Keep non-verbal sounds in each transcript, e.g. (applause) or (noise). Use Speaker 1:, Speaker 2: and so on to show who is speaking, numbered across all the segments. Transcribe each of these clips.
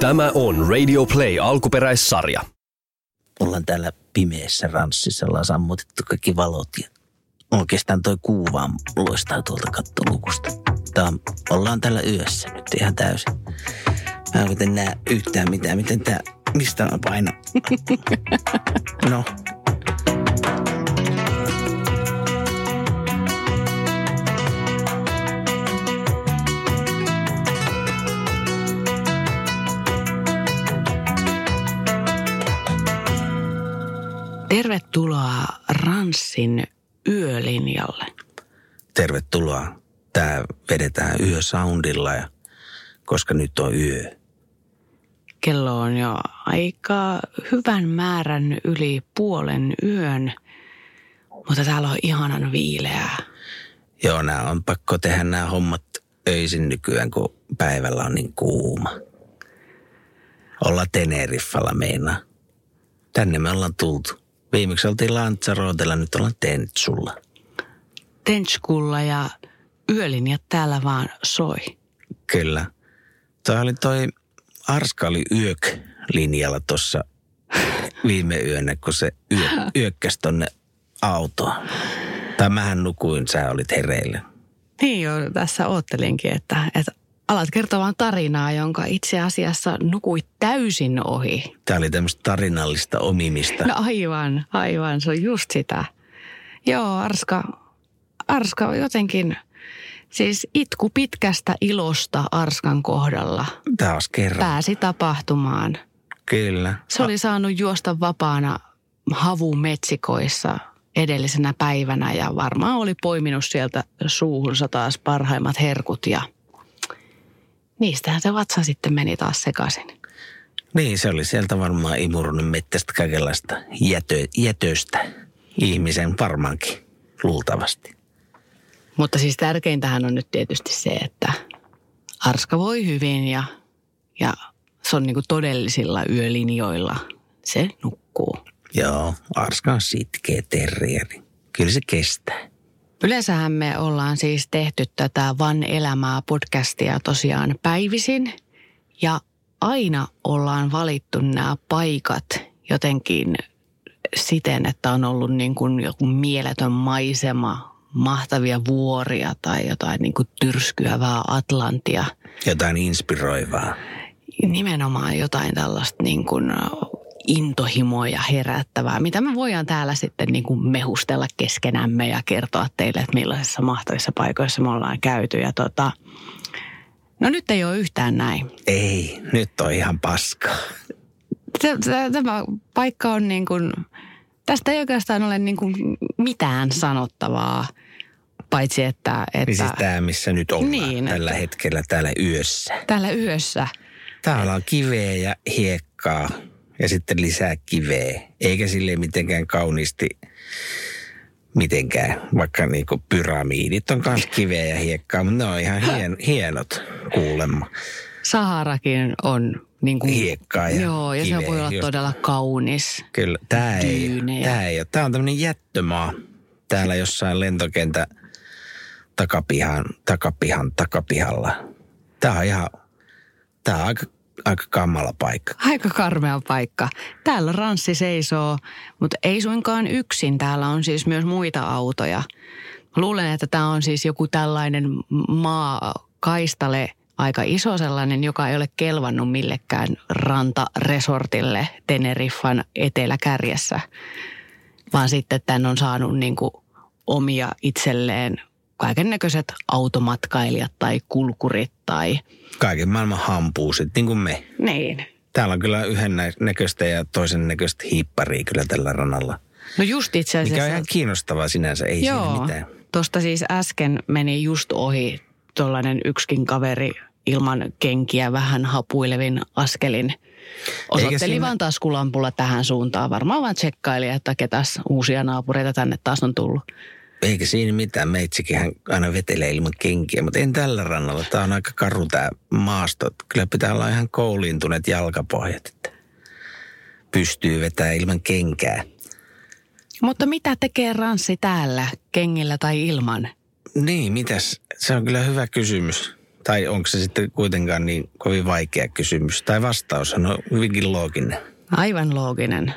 Speaker 1: Tämä on Radio Play alkuperäissarja.
Speaker 2: Ollaan täällä pimeässä ranssissa, ollaan sammutettu kaikki valot ja oikeastaan toi kuu vaan loistaa tuolta kattolukusta. Tää on, ollaan täällä yössä nyt ihan täysin. Mä en näe yhtään mitään, miten tää, mistä mä painan. (laughs) No,
Speaker 3: Tervetuloa Ranssin yölinjalle.
Speaker 2: tervetuloa. Tää vedetään yösoundilla ja koska nyt on yö.
Speaker 3: Kello on jo aika hyvän määrän yli puolen yön, mutta täällä on ihanan viileää.
Speaker 2: Joo, nää on pakko tehdä nämä hommat öisin nykyään, kun päivällä on niin kuuma. Olla Teneriffalla meinaa. Tänne me ollaan tultu. Viimeksi oltiin Lanzarootella, nyt ollaan Tentsulla.
Speaker 3: Tenchkulla ja yölinjat täällä vaan soi.
Speaker 2: Kyllä. Toi oli toi Arska oli yök linjalla tuossa viime yönä, kun se yö, (laughs) yökkäsi tonne autoon. Tai mähän nukuin, sä olit hereillä.
Speaker 3: Niin jo, tässä oottelinkin, että, että alat kertomaan tarinaa, jonka itse asiassa nukuit täysin ohi.
Speaker 2: Tämä oli tämmöistä tarinallista omimista.
Speaker 3: No aivan, aivan, se on just sitä. Joo, Arska, Arska jotenkin, siis itku pitkästä ilosta Arskan kohdalla
Speaker 2: Taas kerran.
Speaker 3: pääsi tapahtumaan.
Speaker 2: Kyllä.
Speaker 3: Se oli saanut juosta vapaana havumetsikoissa edellisenä päivänä ja varmaan oli poiminut sieltä suuhunsa taas parhaimmat herkut ja niistähän se vatsa sitten meni taas sekaisin.
Speaker 2: Niin, se oli sieltä varmaan imurunut mettästä kaikenlaista jätö, jätöstä. Ihmisen varmaankin, luultavasti.
Speaker 3: Mutta siis tärkeintähän on nyt tietysti se, että Arska voi hyvin ja, ja se on niin todellisilla yölinjoilla. Se nukkuu.
Speaker 2: Joo, Arska on sitkeä terrieri. Kyllä se kestää.
Speaker 3: Yleensähän me ollaan siis tehty tätä Van Elämää podcastia tosiaan päivisin. Ja aina ollaan valittu nämä paikat jotenkin siten, että on ollut niin kuin joku mieletön maisema, mahtavia vuoria tai jotain niin kuin tyrskyävää Atlantia.
Speaker 2: Jotain inspiroivaa.
Speaker 3: Nimenomaan jotain tällaista niin kuin intohimoja herättävää, mitä me voidaan täällä sitten niin kuin mehustella keskenämme ja kertoa teille, että millaisissa mahtavissa paikoissa me ollaan käyty. Ja tota, no nyt ei ole yhtään näin.
Speaker 2: Ei, nyt on ihan paskaa.
Speaker 3: Se- Tämä paikka on niin kuin, tästä ei oikeastaan ole niin kuin mitään sanottavaa, paitsi että, että
Speaker 2: Niin siis tämä, missä nyt ollaan
Speaker 3: Niin,
Speaker 2: tällä
Speaker 3: että-
Speaker 2: hetkellä täällä yössä.
Speaker 3: täällä yössä
Speaker 2: Täällä on kiveä ja hiekkaa ja sitten lisää kiveä. Eikä sille mitenkään kauniisti mitenkään, vaikka niinku pyramidit on myös kiveä ja hiekkaa, mutta ne on ihan hien, hienot kuulemma.
Speaker 3: Saharakin on niin kuin,
Speaker 2: Hiekkaa ja
Speaker 3: Joo, ja se
Speaker 2: kiveä,
Speaker 3: voi olla
Speaker 2: just.
Speaker 3: todella kaunis.
Speaker 2: Kyllä, tämä ei, tää ei ole. Tämä on tämmöinen jättömaa täällä jossain lentokentän takapihan, takapihan, takapihalla. Tämä on ihan, tämä on aika, aika kammala paikka.
Speaker 3: Aika karmea paikka. Täällä Ranssi seisoo, mutta ei suinkaan yksin. Täällä on siis myös muita autoja. Luulen, että tämä on siis joku tällainen maakaistale, aika iso sellainen, joka ei ole kelvannut millekään rantaresortille Teneriffan eteläkärjessä. Vaan sitten tämän on saanut niin kuin omia itselleen kaiken näköiset automatkailijat tai kulkurit tai
Speaker 2: Kaiken maailman hampuusit, niin kuin me.
Speaker 3: niin.
Speaker 2: Täällä on kyllä yhden nä- näköistä ja toisen näköistä hiipparia kyllä tällä ranalla.
Speaker 3: No just itse asiassa.
Speaker 2: Mikä on ihan kiinnostavaa sinänsä, ei siinä
Speaker 3: Joo,
Speaker 2: mitään.
Speaker 3: tuosta siis äsken meni just ohi tuollainen yksikin kaveri ilman kenkiä vähän hapuilevin askelin. Osoitteli
Speaker 2: siinä-
Speaker 3: vaan taskulampulla tähän suuntaan. Varmaan vaan tsekkaili, että ketäs uusia naapureita tänne taas on tullut.
Speaker 2: Eikä siinä mitään. Meitsikin hän aina vetelee ilman kenkiä, mutta en tällä rannalla. Tämä on aika karu tämä maasto. Kyllä pitää olla ihan kouliintuneet jalkapohjat, että pystyy vetämään ilman kenkää.
Speaker 3: Mutta mitä tekee Ranssi täällä, kengillä tai ilman?
Speaker 2: Niin, mitäs? Se on kyllä hyvä kysymys. Tai onko se sitten kuitenkaan niin kovin vaikea kysymys? Tai vastaus on hyvinkin looginen.
Speaker 3: Aivan looginen.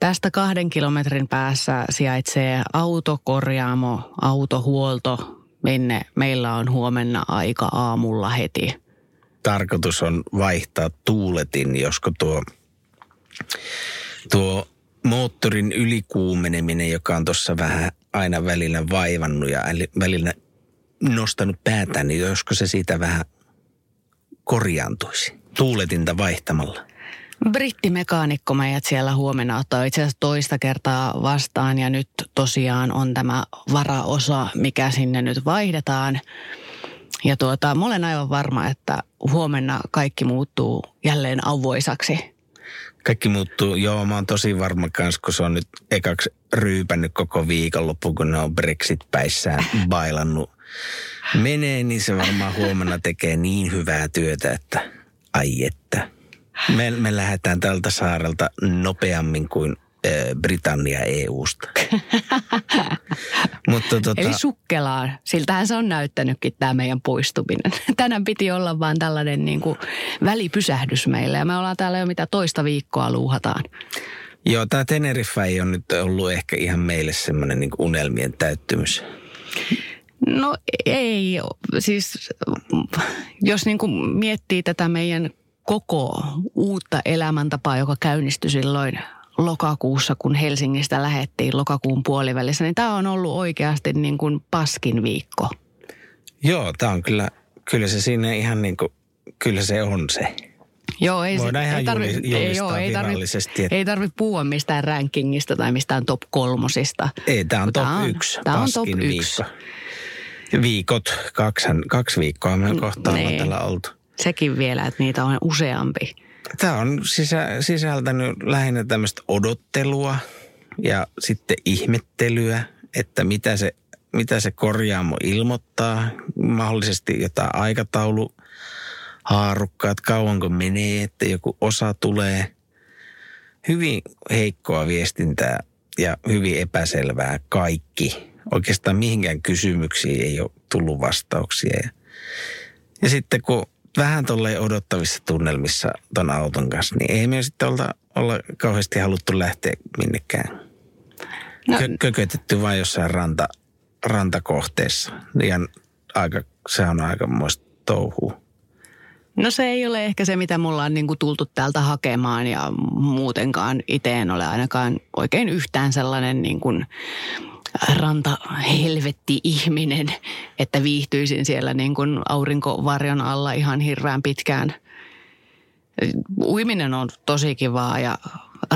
Speaker 3: Tästä kahden kilometrin päässä sijaitsee autokorjaamo, autohuolto, minne meillä on huomenna aika aamulla heti.
Speaker 2: Tarkoitus on vaihtaa tuuletin, josko tuo, tuo moottorin ylikuumeneminen, joka on tuossa vähän aina välillä vaivannut ja välillä nostanut päätään, niin josko se siitä vähän korjaantuisi tuuletinta vaihtamalla?
Speaker 3: Brittimekaanikko meidät siellä huomenna ottaa itse asiassa toista kertaa vastaan ja nyt tosiaan on tämä varaosa, mikä sinne nyt vaihdetaan. Ja tuota, mä olen aivan varma, että huomenna kaikki muuttuu jälleen avoisaksi.
Speaker 2: Kaikki muuttuu, joo mä oon tosi varma kans, kun se on nyt ekaksi ryypännyt koko viikonloppu, kun ne on Brexit-päissään bailannut menee, niin se varmaan huomenna tekee niin hyvää työtä, että ai että. Me, me lähdetään tältä saarelta nopeammin kuin Britannia EUsta. (laughs)
Speaker 3: Mutta tota... Eli sukkelaan. Siltähän se on näyttänytkin tämä meidän poistuminen. (laughs) Tänään piti olla vaan tällainen niin kuin välipysähdys meille ja me ollaan täällä jo mitä toista viikkoa luuhataan.
Speaker 2: Joo, tämä Teneriffa ei ole nyt ollut ehkä ihan meille semmoinen niin unelmien täyttymys.
Speaker 3: No ei, siis jos niin kuin miettii tätä meidän koko uutta elämäntapaa, joka käynnistyi silloin lokakuussa, kun Helsingistä lähettiin lokakuun puolivälissä, niin tämä on ollut oikeasti niin kuin paskin viikko.
Speaker 2: Joo, tämä on kyllä, kyllä se siinä ihan niin kuin, kyllä se on se.
Speaker 3: Joo, ei, Voidaan se, ihan ei tarvi, ei, joo, ei tarvi, että... ei tarvi puhua mistään rankingista tai mistään top kolmosista.
Speaker 2: Ei, tämä on top yksi Tämä on top viikko. yksi viikot, kaksi, kaksi viikkoa me kohta ollaan niin. täällä oltu.
Speaker 3: Sekin vielä, että niitä on useampi.
Speaker 2: Tämä on sisä, sisältänyt lähinnä tämmöistä odottelua ja sitten ihmettelyä, että mitä se, mitä se korjaamo ilmoittaa. Mahdollisesti jotain aikataulu haarukkaa, että kauanko menee, että joku osa tulee. Hyvin heikkoa viestintää ja hyvin epäselvää kaikki oikeastaan mihinkään kysymyksiin ei ole tullut vastauksia. Ja, ja sitten kun vähän tolleen odottavissa tunnelmissa ton auton kanssa, niin ei me sitten olla, olla kauheasti haluttu lähteä minnekään. No. Kö, kökötetty vain jossain ranta, rantakohteessa. Ja aika, se on aika muista touhua.
Speaker 3: No se ei ole ehkä se, mitä mulla on niin kuin tultu täältä hakemaan ja muutenkaan itse en ole ainakaan oikein yhtään sellainen niin kuin ranta helvetti ihminen, että viihtyisin siellä niin kuin aurinkovarjon alla ihan hirveän pitkään. Uiminen on tosi kivaa ja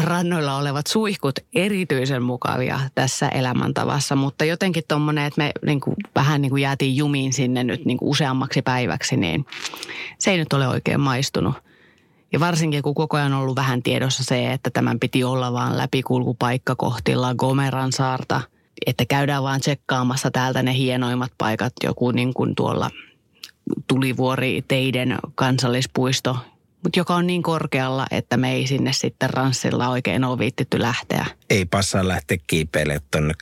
Speaker 3: rannoilla olevat suihkut erityisen mukavia tässä elämäntavassa, mutta jotenkin tuommoinen, että me niin kuin, vähän niin kuin jäätiin jumiin sinne nyt niin kuin useammaksi päiväksi, niin se ei nyt ole oikein maistunut. Ja varsinkin kun koko ajan on ollut vähän tiedossa se, että tämän piti olla vaan läpikulkupaikka kohti La Gomeran saarta – että käydään vaan tsekkaamassa täältä ne hienoimmat paikat, joku niin kuin tuolla Tulivuori teiden kansallispuisto, mutta joka on niin korkealla, että me ei sinne sitten ranssilla oikein ole viittitty lähteä.
Speaker 2: Ei passaa lähteä kiipeille tuonne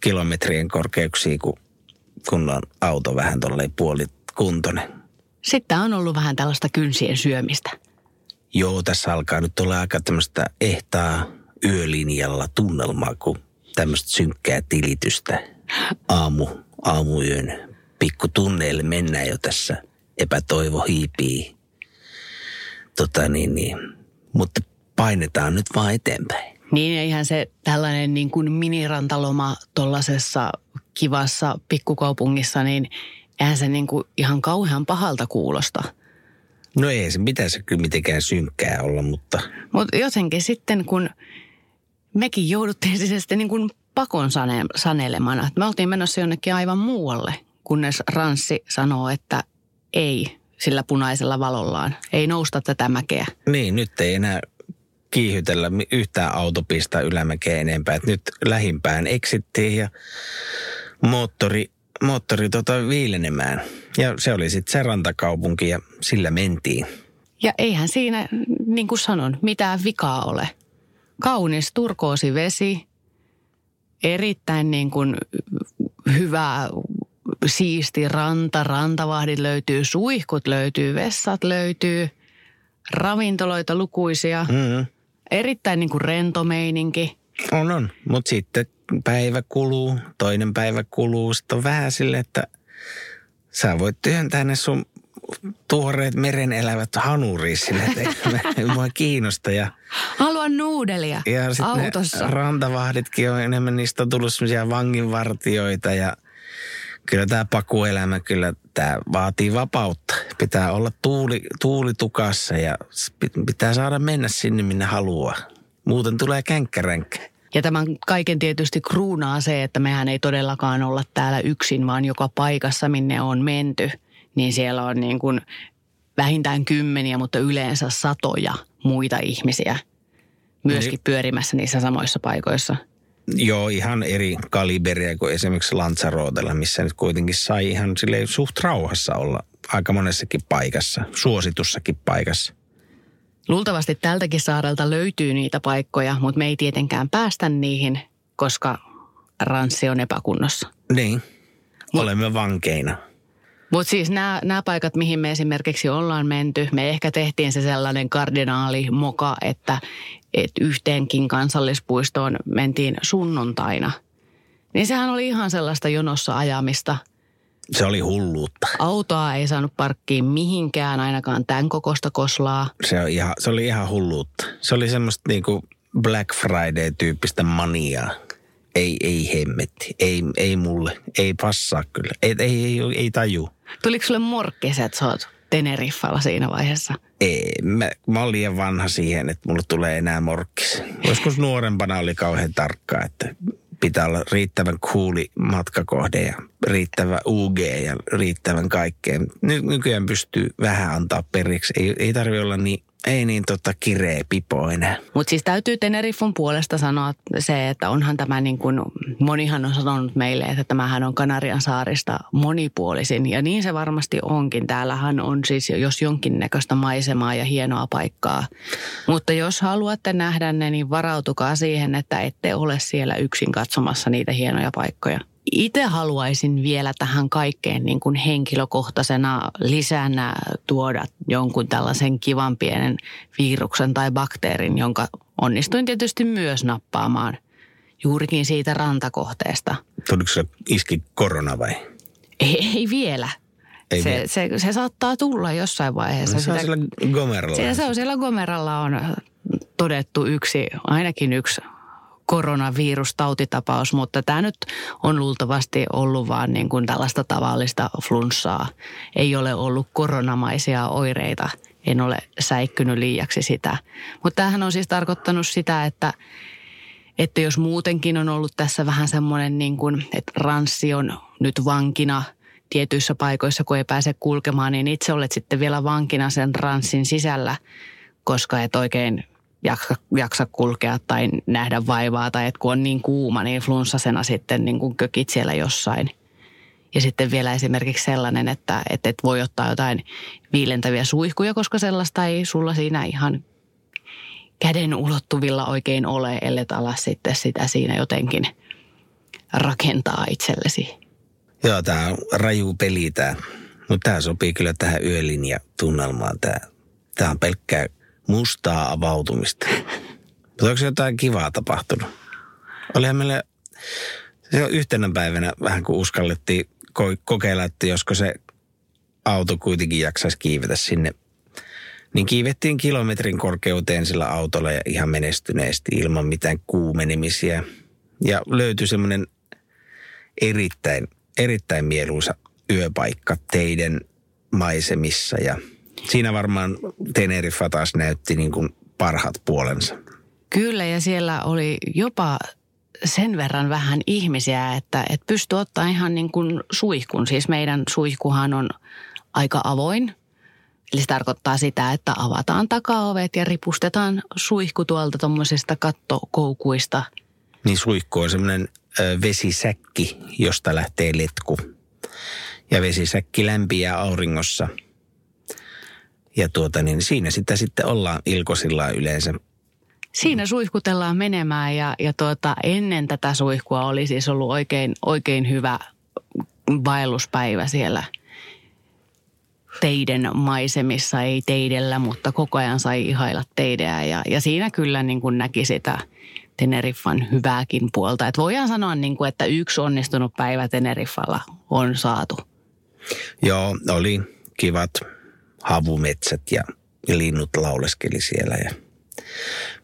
Speaker 2: kilometrien korkeuksiin, kun, kun on auto vähän tuolle puolikuntoinen.
Speaker 3: Sitten on ollut vähän tällaista kynsien syömistä.
Speaker 2: Joo, tässä alkaa nyt olla aika tämmöistä ehtaa yölinjalla tunnelmaa, kun tämmöistä synkkää tilitystä aamu, aamuyön pikkutunneille mennään jo tässä. Epätoivo hiipii. Tota niin, niin. Mutta painetaan nyt vaan eteenpäin.
Speaker 3: Niin, eihän se tällainen niin kuin minirantaloma tuollaisessa kivassa pikkukaupungissa, niin eihän se niin kuin ihan kauhean pahalta kuulosta.
Speaker 2: No ei se pitäisi kyllä mitenkään synkkää olla, mutta...
Speaker 3: Mutta jotenkin sitten, kun mekin jouduttiin siis sitten niin kuin pakon sane, sanelemana. Me oltiin menossa jonnekin aivan muualle, kunnes Ranssi sanoo, että ei sillä punaisella valollaan. Ei nousta tätä mäkeä.
Speaker 2: Niin, nyt ei enää kiihytellä yhtään autopista ylämäkeä enempää. Et nyt lähimpään eksittiin ja moottori, moottori tota viilenemään. Ja se oli sitten se rantakaupunki ja sillä mentiin.
Speaker 3: Ja eihän siinä, niin kuin sanon, mitään vikaa ole kaunis turkoosi vesi, erittäin niin kuin hyvää siisti ranta, rantavahdit löytyy, suihkut löytyy, vessat löytyy, ravintoloita lukuisia.
Speaker 2: Mm,
Speaker 3: Erittäin niin kuin rento meininki.
Speaker 2: on, on. Mutta sitten päivä kuluu, toinen päivä kuluu. Sitten on vähän sille, että sä voit työntää ne sun tuoreet merenelävät hanuriin sille, että (laughs) mua kiinnosta. Ja,
Speaker 3: Haluan nuudelia
Speaker 2: ja
Speaker 3: autossa.
Speaker 2: ne rantavahditkin on enemmän, niistä on tullut semmoisia vanginvartioita ja kyllä tämä pakuelämä, kyllä tämä vaatii vapautta. Pitää olla tuuli, tuulitukassa ja pit- pitää saada mennä sinne, minne haluaa. Muuten tulee känkkäränkkä.
Speaker 3: Ja tämän kaiken tietysti kruunaa se, että mehän ei todellakaan olla täällä yksin, vaan joka paikassa, minne on menty, niin siellä on niin kuin vähintään kymmeniä, mutta yleensä satoja muita ihmisiä myöskin
Speaker 2: Niin.
Speaker 3: pyörimässä niissä samoissa paikoissa.
Speaker 2: Joo, ihan eri kaliberia kuin esimerkiksi Lanzarootella, missä nyt kuitenkin sai ihan sille suht rauhassa olla aika monessakin paikassa, suositussakin paikassa.
Speaker 3: Luultavasti tältäkin saarelta löytyy niitä paikkoja, mutta me ei tietenkään päästä niihin, koska ranssi on epäkunnossa.
Speaker 2: Niin, olemme vankeina.
Speaker 3: Mutta siis nämä, paikat, mihin me esimerkiksi ollaan menty, me ehkä tehtiin se sellainen kardinaali moka, että, että yhteenkin kansallispuistoon mentiin sunnuntaina. Niin sehän oli ihan sellaista jonossa ajamista.
Speaker 2: Se oli hulluutta.
Speaker 3: Autoa ei saanut parkkiin mihinkään, ainakaan tämän kokosta koslaa.
Speaker 2: Se, on ihan, se oli ihan hulluutta. Se oli semmoista niinku Black Friday-tyyppistä maniaa. Ei, ei hemmetti. Ei, ei mulle. Ei passaa kyllä. Ei, ei, ei, ei taju.
Speaker 3: Tuliko sulle morkkis, että sä oot Teneriffalla siinä vaiheessa?
Speaker 2: Ei, mä, mä olen liian vanha siihen, että mulle tulee enää morkkis. Joskus nuorempana oli kauhean tarkkaa, että pitää olla riittävän kuuli matkakohde ja riittävä UG ja riittävän kaikkeen. Ny, nykyään pystyy vähän antaa periksi. Ei, ei tarvi olla niin, ei niin tota kireä pipo enää.
Speaker 3: Mutta siis täytyy Teneriffon puolesta sanoa se, että onhan tämä niin kuin, monihan on sanonut meille, että tämähän on Kanarian saarista monipuolisin. Ja niin se varmasti onkin. Täällähän on siis jos jonkinnäköistä maisemaa ja hienoa paikkaa. Mutta jos haluatte nähdä ne, niin varautukaa siihen, että ette ole siellä yksin katsomassa niitä hienoja paikkoja. Itse haluaisin vielä tähän kaikkeen niin kuin henkilökohtaisena lisänä tuoda jonkun tällaisen kivan pienen viruksen tai bakteerin, jonka onnistuin tietysti myös nappaamaan juurikin siitä rantakohteesta.
Speaker 2: Tuliko se iski korona vai?
Speaker 3: Ei, ei vielä.
Speaker 2: Ei
Speaker 3: se,
Speaker 2: vielä.
Speaker 3: se, se saattaa tulla jossain vaiheessa.
Speaker 2: No, se on
Speaker 3: Sitä-
Speaker 2: siellä Gomeralla.
Speaker 3: siellä, se on siellä Gomeralla on todettu yksi, ainakin yksi koronavirustautitapaus, mutta tämä nyt on luultavasti ollut vaan niin kuin tällaista tavallista flunssaa. Ei ole ollut koronamaisia oireita. En ole säikkynyt liiaksi sitä. Mutta tämähän on siis tarkoittanut sitä, että että jos muutenkin on ollut tässä vähän semmoinen, niin kuin, että ranssi on nyt vankina tietyissä paikoissa, kun ei pääse kulkemaan, niin itse olet sitten vielä vankina sen ranssin sisällä, koska et oikein jaksa, jaksa kulkea tai nähdä vaivaa, tai että kun on niin kuuma, niin flunssasena sitten niin kuin kökit siellä jossain. Ja sitten vielä esimerkiksi sellainen, että, että et voi ottaa jotain viilentäviä suihkuja, koska sellaista ei sulla siinä ihan käden ulottuvilla oikein ole, ellet ala sitten sitä siinä jotenkin rakentaa itsellesi.
Speaker 2: Joo, tämä on raju peli tämä. Mutta tämä sopii kyllä tähän yölinjatunnelmaan. Tämä, tämä on pelkkää mustaa avautumista. Mutta onko jotain kivaa tapahtunut? Olihan meillä se on yhtenä päivänä vähän kun uskallettiin ko- kokeilla, että josko se auto kuitenkin jaksaisi kiivetä sinne. Niin kiivettiin kilometrin korkeuteen sillä autolla ja ihan menestyneesti ilman mitään kuumenemisia. Ja löytyi semmoinen erittäin, erittäin mieluisa yöpaikka teidän maisemissa ja siinä varmaan Teneriffa taas näytti niin kuin parhaat puolensa.
Speaker 3: Kyllä, ja siellä oli jopa sen verran vähän ihmisiä, että, että pystyi ottaa ihan niin kuin suihkun. Siis meidän suihkuhan on aika avoin. Eli se tarkoittaa sitä, että avataan takaovet ja ripustetaan suihku tuolta tuommoisista kattokoukuista.
Speaker 2: Niin suihku on semmoinen vesisäkki, josta lähtee letku. Ja vesisäkki lämpiää auringossa. Ja tuota niin, siinä sitä sitten ollaan ilkosilla yleensä.
Speaker 3: Siinä suihkutellaan menemään ja, ja tuota, ennen tätä suihkua oli siis ollut oikein, oikein hyvä vaelluspäivä siellä teiden maisemissa, ei teidellä, mutta koko ajan sai ihailla teideä. Ja, ja siinä kyllä niin kuin näki sitä Teneriffan hyvääkin puolta. Et voidaan sanoa, niin kuin, että yksi onnistunut päivä Teneriffalla on saatu.
Speaker 2: Joo, oli kivat havumetsät ja linnut lauleskeli siellä. Ja...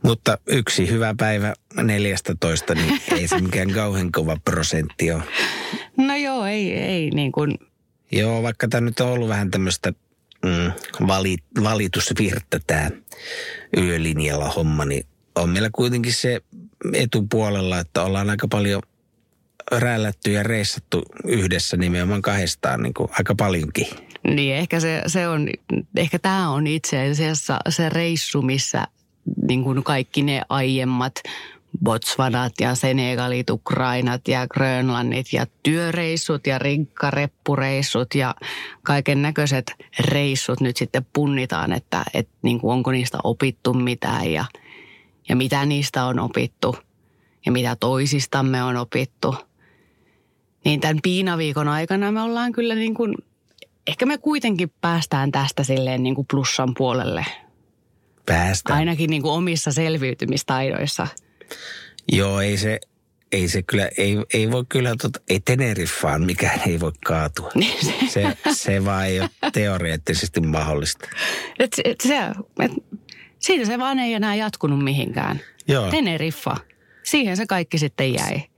Speaker 2: Mutta yksi hyvä päivä 14, niin (laughs) ei se mikään kauhean kova prosentti ole.
Speaker 3: No joo, ei, ei niin kuin...
Speaker 2: Joo, vaikka tämä nyt on ollut vähän tämmöistä mm, vali, valitusvirta tämä yölinjalla homma, niin on meillä kuitenkin se etupuolella, että ollaan aika paljon rällätty ja reissattu yhdessä nimenomaan kahdestaan niin kuin aika paljonkin.
Speaker 3: Niin, ehkä se, se on, ehkä tämä on itse asiassa se reissu, missä niin kuin kaikki ne aiemmat Botswanat ja Senegalit, Ukrainat ja Grönlannit ja työreissut ja rinkkareppureissut ja kaiken näköiset reissut nyt sitten punnitaan, että, että niin kuin onko niistä opittu mitään ja, ja mitä niistä on opittu ja mitä toisistamme on opittu. Niin tämän piinaviikon aikana me ollaan kyllä niin kuin ehkä me kuitenkin päästään tästä silleen niin kuin plussan puolelle.
Speaker 2: Päästään.
Speaker 3: Ainakin niin kuin omissa selviytymistaidoissa.
Speaker 2: Joo, ei se, ei se kyllä, ei, ei voi kyllä, tota, ei Teneriffaan mikään ei voi kaatua. (laughs) se, se vaan ei ole teoreettisesti mahdollista.
Speaker 3: Et, et se, et, siitä se vaan ei enää jatkunut mihinkään.
Speaker 2: Joo.
Speaker 3: Teneriffa, siihen se kaikki sitten jäi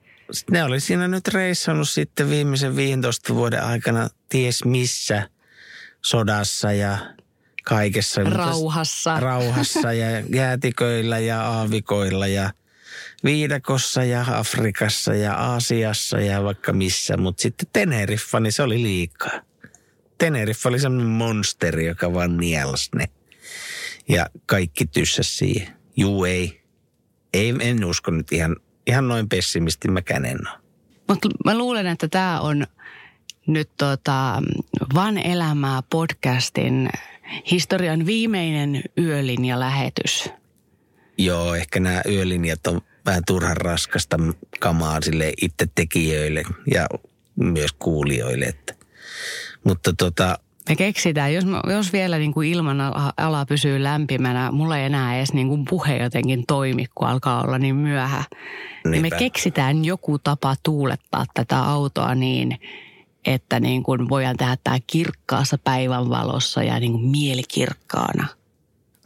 Speaker 2: ne oli siinä nyt reissannut sitten viimeisen 15 vuoden aikana ties missä sodassa ja kaikessa.
Speaker 3: Rauhassa.
Speaker 2: Rauhassa ja (laughs) jäätiköillä ja aavikoilla ja viidakossa ja Afrikassa ja Aasiassa ja vaikka missä. Mutta sitten Teneriffa, niin se oli liikaa. Teneriffa oli semmoinen monsteri, joka vaan nielsi ne. Ja kaikki tyssäs siihen. Juu ei. ei. En usko nyt ihan ihan noin pessimisti mäkään en ole.
Speaker 3: Mutta mä luulen, että tämä on nyt tota Van elämää podcastin historian viimeinen yölinja-lähetys.
Speaker 2: Joo, ehkä nämä yölinjat on vähän turhan raskasta kamaa sille itse tekijöille ja myös kuulijoille. Että. Mutta tota,
Speaker 3: me keksitään, jos, jos vielä niin kuin ilman ala pysyy lämpimänä, mulla ei enää edes niin kuin puhe jotenkin toimi, kun alkaa olla niin myöhä. Niin me keksitään joku tapa tuulettaa tätä autoa niin, että niin kuin voidaan tehdä tämä kirkkaassa päivänvalossa ja niin kuin mielikirkkaana.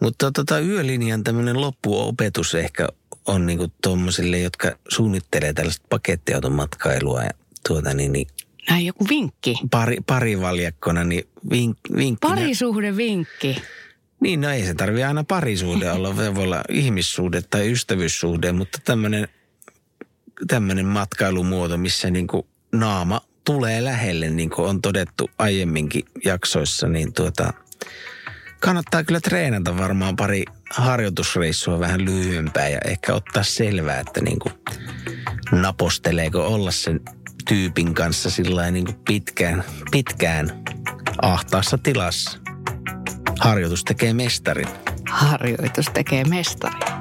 Speaker 2: Mutta tota, yölinjan tämmöinen loppuopetus ehkä on niin kuin tuommoisille, jotka suunnittelee tällaista pakettiautomatkailua ja tuota niin, niin
Speaker 3: näin joku vinkki.
Speaker 2: Pari, parivaljakkona, niin vink, vinkki.
Speaker 3: Parisuhde vinkki.
Speaker 2: Niin, no ei se tarvi aina parisuhde olla, voi olla ihmissuhde tai ystävyyssuhde, mutta tämmöinen tämmöinen matkailumuoto, missä niin kuin naama tulee lähelle, niin kuin on todettu aiemminkin jaksoissa, niin tuota, kannattaa kyllä treenata varmaan pari harjoitusreissua vähän lyhyempää ja ehkä ottaa selvää, että niin kuin naposteleeko olla sen tyypin kanssa sillä niin pitkään, pitkään ahtaassa tilassa. Harjoitus tekee mestarin.
Speaker 3: Harjoitus tekee mestarin.